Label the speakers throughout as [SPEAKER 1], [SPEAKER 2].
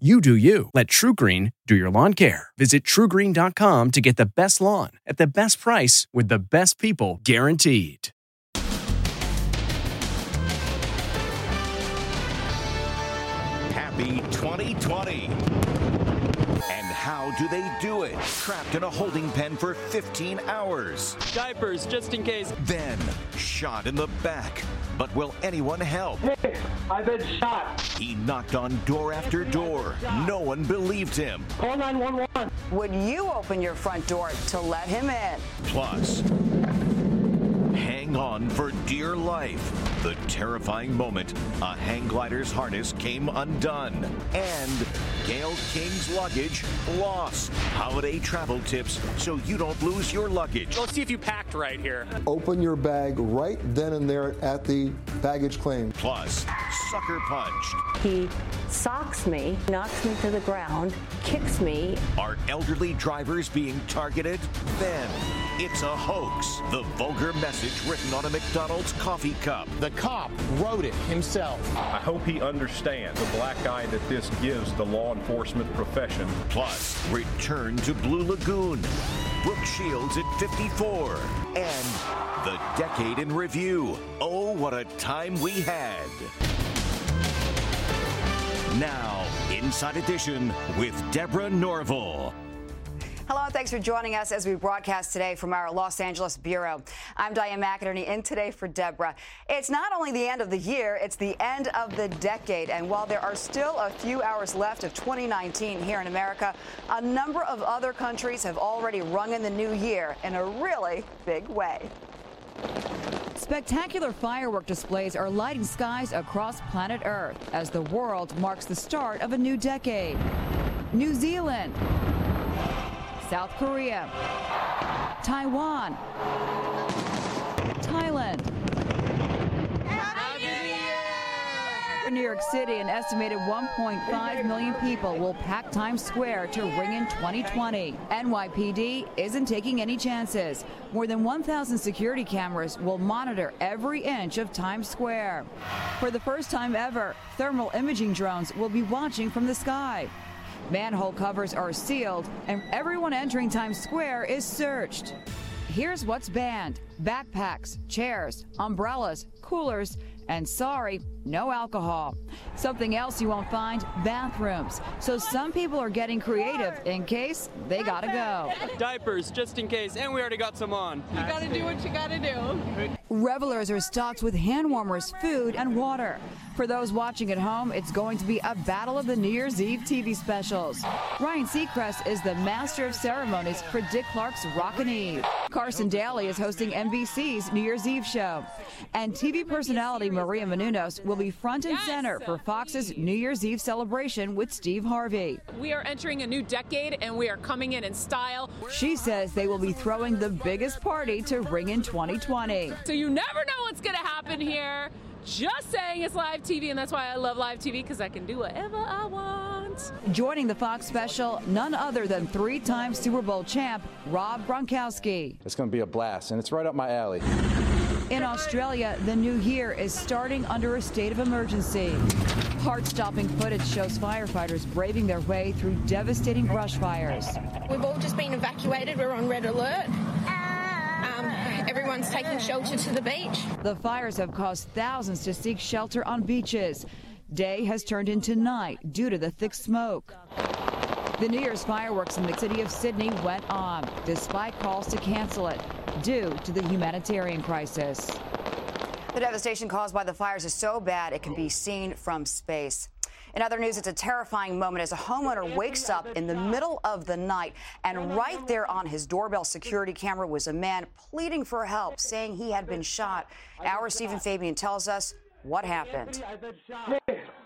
[SPEAKER 1] You do you. Let TruGreen do your lawn care. Visit trugreen.com to get the best lawn at the best price with the best people guaranteed.
[SPEAKER 2] Happy 2020. And how do they do it? Trapped in a holding pen for 15 hours.
[SPEAKER 3] Diapers, just in case.
[SPEAKER 2] Then shot in the back. But will anyone help?
[SPEAKER 4] Hey, I've been shot.
[SPEAKER 2] He knocked on door after door. No one believed him.
[SPEAKER 4] Call 911.
[SPEAKER 5] Would you open your front door to let him in?
[SPEAKER 2] Plus, hang on for dear life. The terrifying moment a hang glider's harness came undone. And Gayle King's luggage lost. Holiday travel tips so you don't lose your luggage.
[SPEAKER 3] Let's see if you packed right here.
[SPEAKER 6] Open your bag right then and there at the baggage claim.
[SPEAKER 2] Plus, sucker punched.
[SPEAKER 7] He socks me, knocks me to the ground, kicks me.
[SPEAKER 2] Are elderly drivers being targeted? Then it's a hoax. The vulgar message written on a McDonald's coffee cup.
[SPEAKER 8] The cop wrote it himself.
[SPEAKER 9] I hope he understands the black eye that this gives the law enforcement profession.
[SPEAKER 2] Plus, return to Blue Lagoon. Brooke Shields at 54. And the decade in review. Oh, what a time we had. Now, Inside Edition with Deborah Norville.
[SPEAKER 5] Hello, and thanks for joining us as we broadcast today from our Los Angeles Bureau. I'm Diane McInerney, in today for Deborah. It's not only the end of the year, it's the end of the decade. And while there are still a few hours left of 2019 here in America, a number of other countries have already rung in the new year in a really big way.
[SPEAKER 10] Spectacular firework displays are lighting skies across planet Earth as the world marks the start of a new decade. New Zealand, South Korea, Taiwan, Thailand. New York City, an estimated 1.5 million people will pack Times Square to ring in 2020. NYPD isn't taking any chances. More than 1,000 security cameras will monitor every inch of Times Square. For the first time ever, thermal imaging drones will be watching from the sky. Manhole covers are sealed, and everyone entering Times Square is searched. Here's what's banned backpacks, chairs, umbrellas, coolers, and sorry, no alcohol. Something else you won't find bathrooms. So some people are getting creative in case they gotta go.
[SPEAKER 3] Diapers, just in case. And we already got some on.
[SPEAKER 11] You gotta do what you gotta do.
[SPEAKER 10] Revelers are stocked with hand warmers, food, and water. For those watching at home, it's going to be a battle of the New Year's Eve TV specials. Ryan Seacrest is the master of ceremonies for Dick Clark's Rockin' Eve. Carson Daly is hosting NBC's New Year's Eve show. And TV personality Maria Menounos will be front and center for Fox's New Year's Eve celebration with Steve Harvey.
[SPEAKER 11] We are entering a new decade and we are coming in in style.
[SPEAKER 10] She says they will be throwing the biggest party to ring in 2020.
[SPEAKER 11] So you never know what's going to happen here. Just saying it's live TV, and that's why I love live TV because I can do whatever I want.
[SPEAKER 10] Joining the Fox special, none other than three time Super Bowl champ Rob Gronkowski.
[SPEAKER 12] It's going to be a blast, and it's right up my alley.
[SPEAKER 10] In Australia, the new year is starting under a state of emergency. Heart stopping footage shows firefighters braving their way through devastating brush fires.
[SPEAKER 13] We've all just been evacuated. We're on red alert. Um, everyone's taking shelter to the beach.
[SPEAKER 10] The fires have caused thousands to seek shelter on beaches. Day has turned into night due to the thick smoke. The New Year's fireworks in the city of Sydney went on, despite calls to cancel it, due to the humanitarian crisis.
[SPEAKER 5] The devastation caused by the fires is so bad it can be seen from space. In other news, it's a terrifying moment as a homeowner wakes up in the middle of the night, and right there on his doorbell security camera was a man pleading for help, saying he had been shot. Our Stephen Fabian tells us what happened.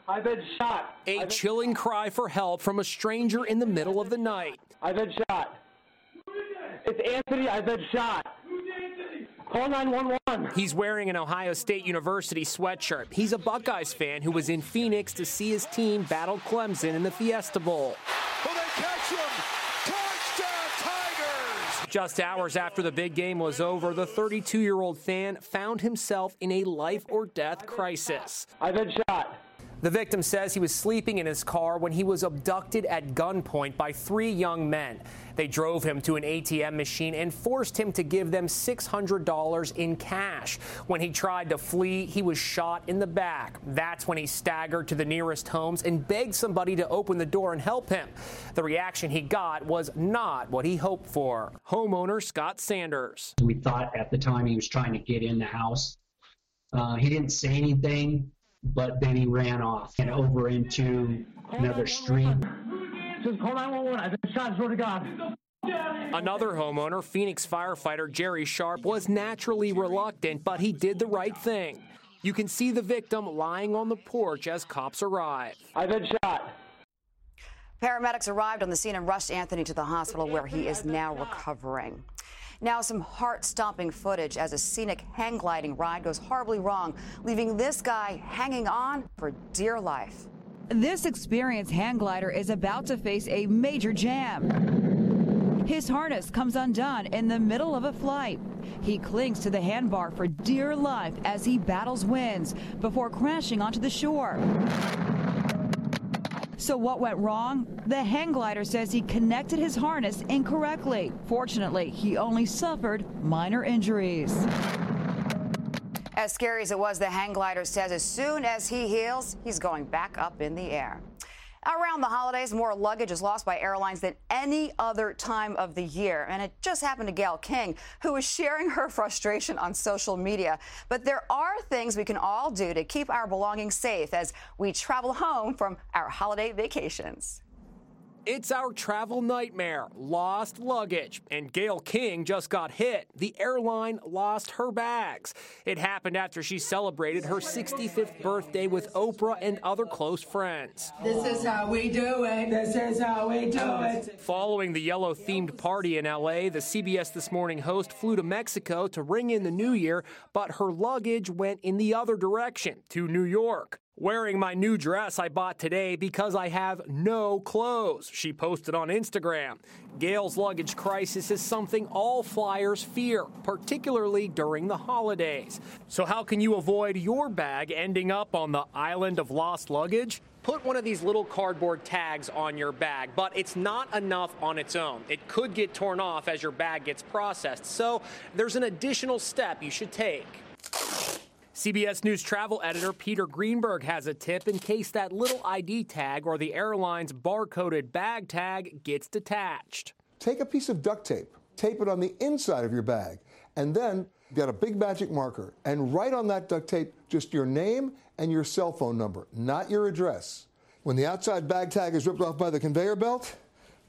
[SPEAKER 4] I've been shot.
[SPEAKER 14] A chilling cry for help from a stranger in the middle of the night.
[SPEAKER 4] I've been shot. It's Anthony. I've been shot. Call 911.
[SPEAKER 14] He's wearing an Ohio State University sweatshirt. He's a Buckeyes fan who was in Phoenix to see his team battle Clemson in the Fiesta Bowl.
[SPEAKER 2] Will they catch him?
[SPEAKER 14] Just hours after the big game was over, the 32 year old fan found himself in a life or death crisis.
[SPEAKER 4] I've been shot.
[SPEAKER 14] The victim says he was sleeping in his car when he was abducted at gunpoint by three young men. They drove him to an ATM machine and forced him to give them $600 in cash. When he tried to flee, he was shot in the back. That's when he staggered to the nearest homes and begged somebody to open the door and help him. The reaction he got was not what he hoped for. Homeowner Scott Sanders.
[SPEAKER 15] We thought at the time he was trying to get in the house. Uh, he didn't say anything, but then he ran off and over into another street.
[SPEAKER 4] Just call 911. I've been shot. Swear to God.
[SPEAKER 14] Another homeowner, Phoenix firefighter Jerry Sharp, was naturally reluctant, but he did the right thing. You can see the victim lying on the porch as cops arrive.
[SPEAKER 4] I've been shot.
[SPEAKER 5] Paramedics arrived on the scene and rushed Anthony to the hospital where he is now recovering. Now, some heart stopping footage as a scenic hang gliding ride goes horribly wrong, leaving this guy hanging on for dear life.
[SPEAKER 10] This experienced hang glider is about to face a major jam. His harness comes undone in the middle of a flight. He clings to the handbar for dear life as he battles winds before crashing onto the shore. So what went wrong? The hang glider says he connected his harness incorrectly. Fortunately, he only suffered minor injuries.
[SPEAKER 5] As scary as it was, the hang glider says as soon as he heals, he's going back up in the air. Around the holidays, more luggage is lost by airlines than any other time of the year. And it just happened to Gayle King, who is sharing her frustration on social media. But there are things we can all do to keep our belongings safe as we travel home from our holiday vacations.
[SPEAKER 14] It's our travel nightmare lost luggage. And Gayle King just got hit. The airline lost her bags. It happened after she celebrated her 65th birthday with Oprah and other close friends.
[SPEAKER 16] This is how we do it. This is how we do it.
[SPEAKER 14] Following the yellow themed party in LA, the CBS This Morning host flew to Mexico to ring in the new year, but her luggage went in the other direction to New York. Wearing my new dress I bought today because I have no clothes, she posted on Instagram. Gayle's luggage crisis is something all flyers fear, particularly during the holidays. So, how can you avoid your bag ending up on the island of lost luggage? Put one of these little cardboard tags on your bag, but it's not enough on its own. It could get torn off as your bag gets processed, so there's an additional step you should take. CBS News travel editor Peter Greenberg has a tip in case that little ID tag or the airline's barcoded bag tag gets detached.
[SPEAKER 6] Take a piece of duct tape, tape it on the inside of your bag, and then get a big magic marker and write on that duct tape just your name and your cell phone number, not your address. When the outside bag tag is ripped off by the conveyor belt,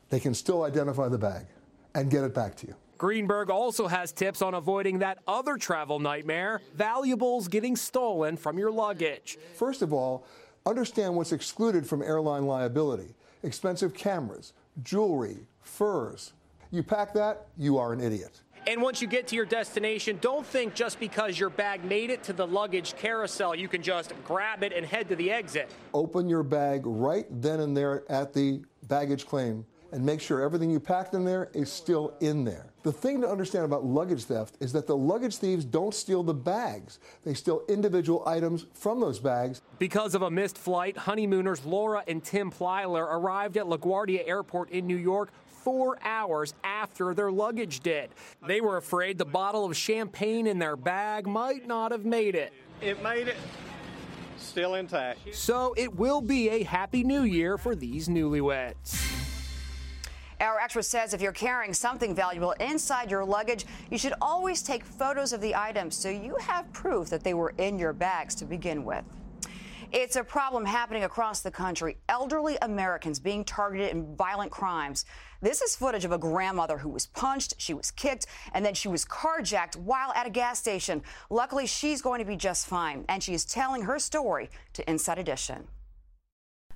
[SPEAKER 6] they can still identify the bag and get it back to you.
[SPEAKER 14] Greenberg also has tips on avoiding that other travel nightmare valuables getting stolen from your luggage.
[SPEAKER 6] First of all, understand what's excluded from airline liability expensive cameras, jewelry, furs. You pack that, you are an idiot.
[SPEAKER 14] And once you get to your destination, don't think just because your bag made it to the luggage carousel, you can just grab it and head to the exit.
[SPEAKER 6] Open your bag right then and there at the baggage claim and make sure everything you packed in there is still in there. The thing to understand about luggage theft is that the luggage thieves don't steal the bags. They steal individual items from those bags.
[SPEAKER 14] Because of a missed flight, honeymooners Laura and Tim Plyler arrived at LaGuardia Airport in New York four hours after their luggage did. They were afraid the bottle of champagne in their bag might not have made it.
[SPEAKER 9] It made it still intact.
[SPEAKER 14] So it will be a happy new year for these newlyweds.
[SPEAKER 5] Our expert says if you're carrying something valuable inside your luggage, you should always take photos of the items so you have proof that they were in your bags to begin with. It's a problem happening across the country. Elderly Americans being targeted in violent crimes. This is footage of a grandmother who was punched, she was kicked, and then she was carjacked while at a gas station. Luckily, she's going to be just fine, and she is telling her story to Inside Edition.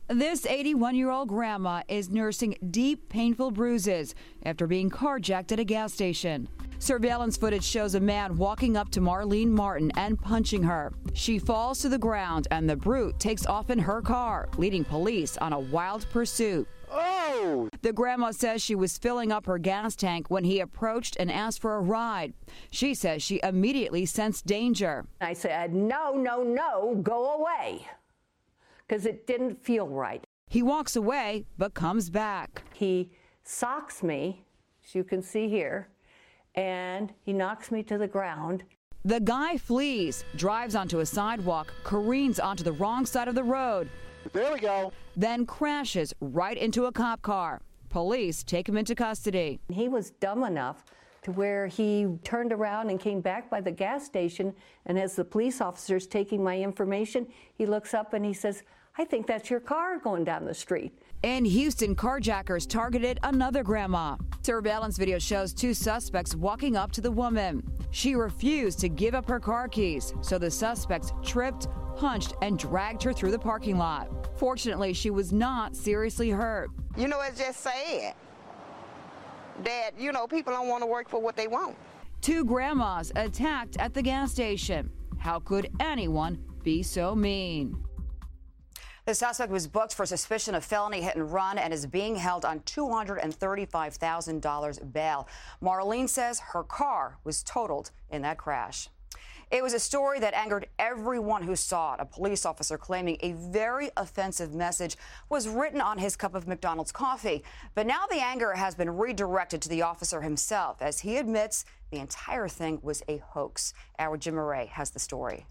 [SPEAKER 10] This 81 year old grandma is nursing deep, painful bruises after being carjacked at a gas station. Surveillance footage shows a man walking up to Marlene Martin and punching her. She falls to the ground, and the brute takes off in her car, leading police on a wild pursuit. Oh! The grandma says she was filling up her gas tank when he approached and asked for a ride. She says she immediately sensed danger.
[SPEAKER 7] I said, no, no, no, go away. Because it didn't feel right.
[SPEAKER 10] He walks away, but comes back.
[SPEAKER 7] He socks me, as you can see here, and he knocks me to the ground.
[SPEAKER 10] The guy flees, drives onto a sidewalk, careens onto the wrong side of the road.
[SPEAKER 8] There we go.
[SPEAKER 10] Then crashes right into a cop car. Police take him into custody.
[SPEAKER 7] He was dumb enough to where he turned around and came back by the gas station. And as the police officer's taking my information, he looks up and he says, I think that's your car going down the street.
[SPEAKER 10] In Houston, carjackers targeted another grandma. Surveillance video shows two suspects walking up to the woman. She refused to give up her car keys, so the suspects tripped, punched, and dragged her through the parking lot. Fortunately, she was not seriously hurt.
[SPEAKER 17] You know, it's just sad that, you know, people don't want to work for what they want.
[SPEAKER 10] Two grandmas attacked at the gas station. How could anyone be so mean?
[SPEAKER 5] The suspect was booked for suspicion of felony hit and run and is being held on $235,000 bail. Marlene says her car was totaled in that crash. It was a story that angered everyone who saw it. A police officer claiming a very offensive message was written on his cup of McDonald's coffee. But now the anger has been redirected to the officer himself as he admits the entire thing was a hoax. Our Jim Murray has the story.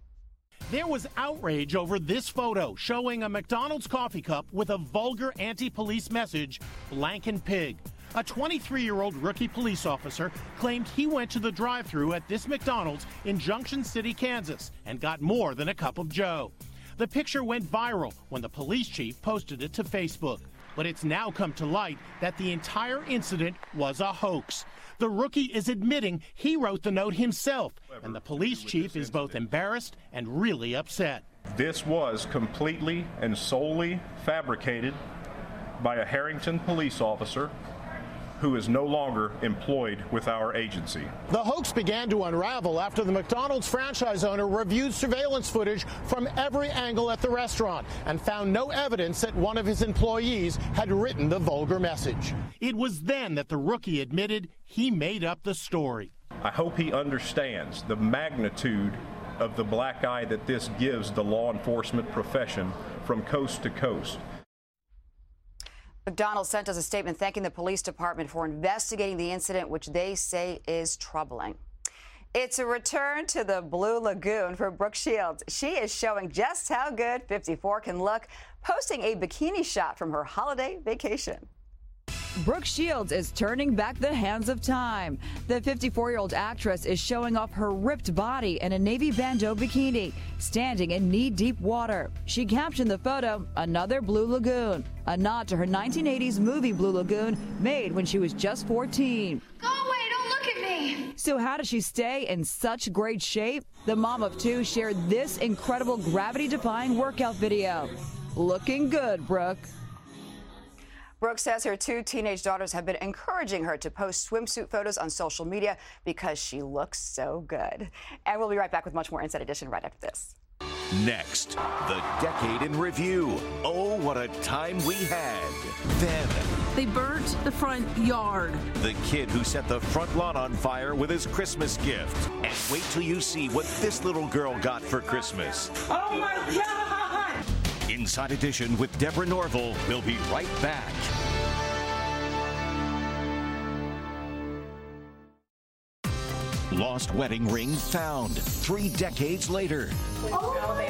[SPEAKER 8] There was outrage over this photo showing a McDonald's coffee cup with a vulgar anti police message, Blank and Pig. A 23 year old rookie police officer claimed he went to the drive through at this McDonald's in Junction City, Kansas, and got more than a cup of Joe. The picture went viral when the police chief posted it to Facebook. But it's now come to light that the entire incident was a hoax. The rookie is admitting he wrote the note himself, and the police chief is both embarrassed and really upset.
[SPEAKER 9] This was completely and solely fabricated by a Herington police officer who is no longer employed with our agency.
[SPEAKER 8] The hoax began to unravel after the McDonald's franchise owner reviewed surveillance footage from every angle at the restaurant and found no evidence that one of his employees had written the vulgar message. It was then that the rookie admitted he made up the story.
[SPEAKER 9] I hope he understands the magnitude of the black eye that this gives the law enforcement profession from coast to coast.
[SPEAKER 5] McDonald's sent us a statement thanking the police department for investigating the incident, which they say is troubling. It's a return to the Blue Lagoon for Brooke Shields. She is showing just how good 54 can look, posting a bikini shot from her holiday vacation.
[SPEAKER 10] Brooke Shields is turning back the hands of time. The 54 year old actress is showing off her ripped body in a navy bandeau bikini, standing in knee deep water. She captioned the photo, Another Blue Lagoon, a nod to her 1980s movie Blue Lagoon, made when she was just 14.
[SPEAKER 18] Go away, don't look at me.
[SPEAKER 10] So, how does she stay in such great shape? The mom of two shared this incredible gravity defying workout video. Looking good, Brooke.
[SPEAKER 5] Brooke says her two teenage daughters have been encouraging her to post swimsuit photos on social media because she looks so good. And we'll be right back with much more Inside Edition right after this.
[SPEAKER 2] Next, the decade in review. Oh, what a time we had. Then,
[SPEAKER 19] they burnt the front yard.
[SPEAKER 2] The kid who set the front lawn on fire with his Christmas gift. And wait till you see what this little girl got for Christmas.
[SPEAKER 16] Oh my God!
[SPEAKER 2] Inside Edition with Deborah Norville. We'll be right back. Lost wedding ring found three decades later.
[SPEAKER 18] Alabama.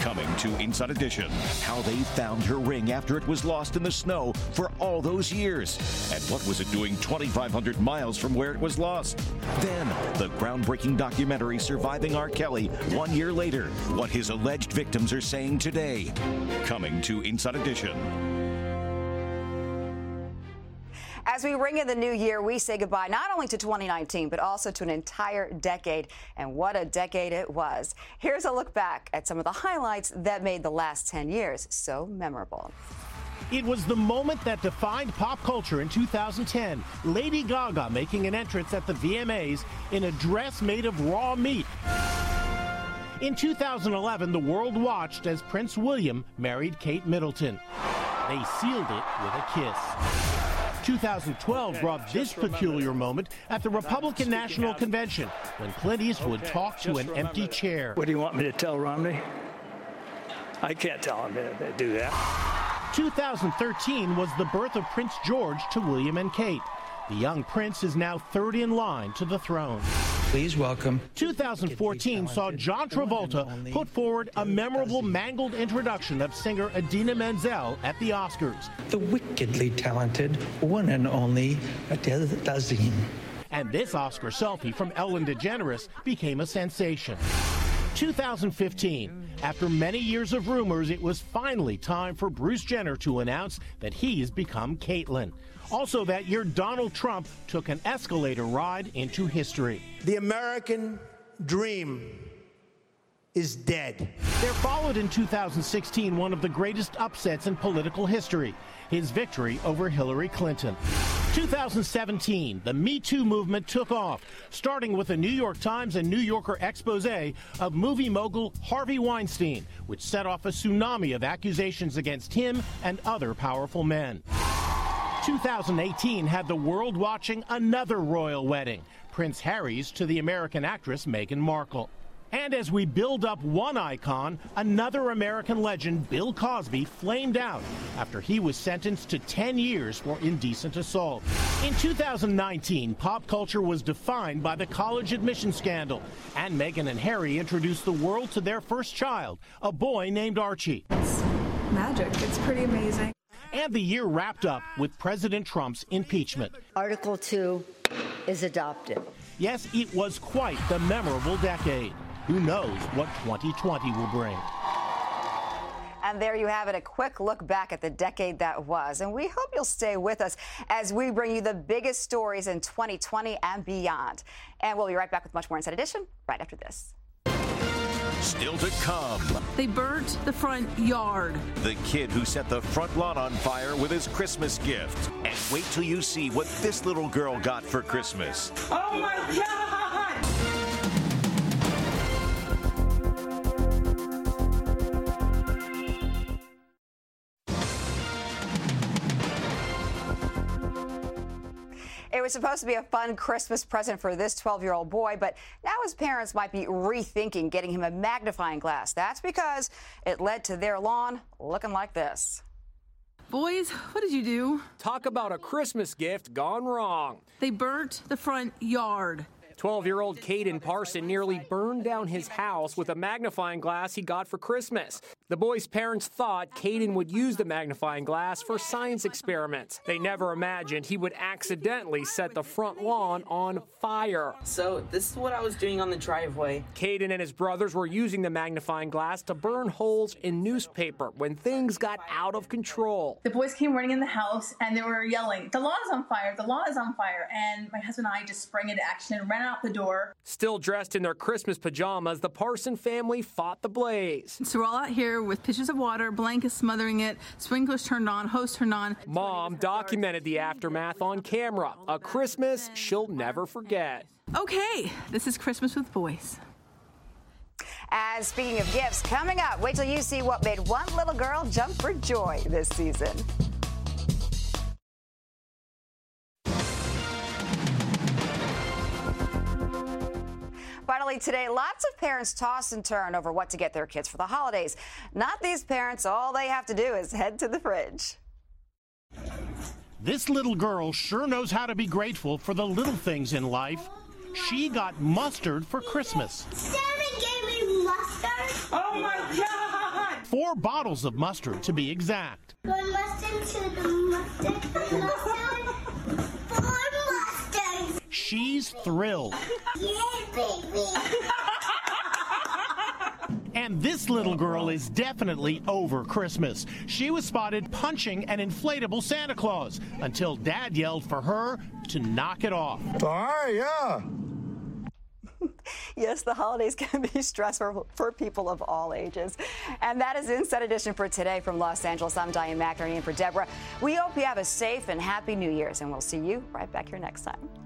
[SPEAKER 2] Coming to Inside Edition, how they found her ring after it was lost in the snow for all those years. And what was it doing 2,500 miles from where it was lost? Then, the groundbreaking documentary Surviving R. Kelly one year later, what his alleged victims are saying today. Coming to Inside Edition.
[SPEAKER 5] As we ring in the new year, we say goodbye not only to 2019, but also to an entire decade. And what a decade it was. Here's a look back at some of the highlights that made the last 10 years so memorable.
[SPEAKER 8] It was the moment that defined pop culture in 2010. Lady Gaga making an entrance at the VMAs in a dress made of raw meat. In 2011, the world watched as Prince William married Kate Middleton. They sealed it with a kiss. 2012 brought this peculiar moment at the Republican National Convention when Clint Eastwood talked to an empty chair.
[SPEAKER 20] What do you want me to tell Romney? I can't tell him to do that.
[SPEAKER 8] 2013 was the birth of Prince George to William and Kate. The young prince is now third in line to the throne.
[SPEAKER 21] Please welcome.
[SPEAKER 8] 2014 saw John Travolta put forward a memorable mangled introduction of singer Idina Menzel at the Oscars.
[SPEAKER 21] The wickedly talented one and only Adele Dazeem.
[SPEAKER 8] And this Oscar selfie from Ellen DeGeneres became a sensation. 2015. After many years of rumors, it was finally time for Bruce Jenner to announce that he's become Caitlyn. Also, that year, Donald Trump took an escalator ride into history.
[SPEAKER 22] The American dream is dead.
[SPEAKER 8] There followed in 2016 one of the greatest upsets in political history his victory over Hillary Clinton. 2017, the Me Too movement took off, starting with a New York Times and New Yorker expose of movie mogul Harvey Weinstein, which set off a tsunami of accusations against him and other powerful men. 2018 had the world watching another royal wedding, Prince Harry's to the American actress Meghan Markle. And as we build up one icon, another American legend, Bill Cosby, flamed out after he was sentenced to 10 years for indecent assault. In 2019, pop culture was defined by the college admission scandal, and Meghan and Harry introduced the world to their first child, a boy named Archie.
[SPEAKER 23] It's magic. It's pretty amazing.
[SPEAKER 8] And the year wrapped up with President Trump's impeachment.
[SPEAKER 24] Article 2 is adopted.
[SPEAKER 8] Yes, it was quite the memorable decade. Who knows what 2020 will bring?
[SPEAKER 5] And there you have it, a quick look back at the decade that was. And we hope you'll stay with us as we bring you the biggest stories in 2020 and beyond. And we'll be right back with much more Inside Edition right after this.
[SPEAKER 2] Still to come.
[SPEAKER 19] They burnt the front yard.
[SPEAKER 2] The kid who set the front lawn on fire with his Christmas gift. And wait till you see what this little girl got for Christmas.
[SPEAKER 16] Oh my God!
[SPEAKER 5] It was supposed to be a fun Christmas present for this 12 year old boy, but now his parents might be rethinking getting him a magnifying glass. That's because it led to their lawn looking like this.
[SPEAKER 19] Boys, what did you do?
[SPEAKER 14] Talk about a Christmas gift gone wrong.
[SPEAKER 19] They burnt the front yard.
[SPEAKER 14] 12 year old Caden Parson nearly burned down his house with a magnifying glass he got for Christmas. The boy's parents thought Caden would use the magnifying glass for science experiments. They never imagined he would accidentally set the front lawn on fire.
[SPEAKER 25] So, this is what I was doing on the driveway.
[SPEAKER 14] Caden and his brothers were using the magnifying glass to burn holes in newspaper when things got out of control.
[SPEAKER 23] The boys came running in the house and they were yelling, The law is on fire, the law is on fire. And my husband and I just sprang into action and ran out the door.
[SPEAKER 14] Still dressed in their Christmas pajamas, the Parson family fought the blaze.
[SPEAKER 19] So we're all out here with pitchers of water, blankets smothering it, sprinklers turned on, hose turned on.
[SPEAKER 14] Mom documented the aftermath on camera. A Christmas she'll never forget.
[SPEAKER 19] Okay, this is Christmas with boys.
[SPEAKER 5] And speaking of gifts, coming up, wait till you see what made one little girl jump for joy this season. Finally, today, lots of parents toss and turn over what to get their kids for the holidays. Not these parents. All they have to do is head to the fridge.
[SPEAKER 8] This little girl sure knows how to be grateful for the little things in life. She got mustard for Christmas.
[SPEAKER 16] Santa gave me mustard. Oh my god!
[SPEAKER 8] Four bottles of mustard to be exact.
[SPEAKER 16] One mustard to the mustard. Mustard. Four mustards.
[SPEAKER 8] She's thrilled. And this little girl is definitely over Christmas. She was spotted punching an inflatable Santa Claus until dad yelled for her to knock it off.
[SPEAKER 6] All right, yeah.
[SPEAKER 5] Yes, the holidays can be stressful for people of all ages. And that is Inside Edition for today from Los Angeles. I'm Diane McInerney and for Deborah. We hope you have a safe and happy New Year's, and we'll see you right back here next time.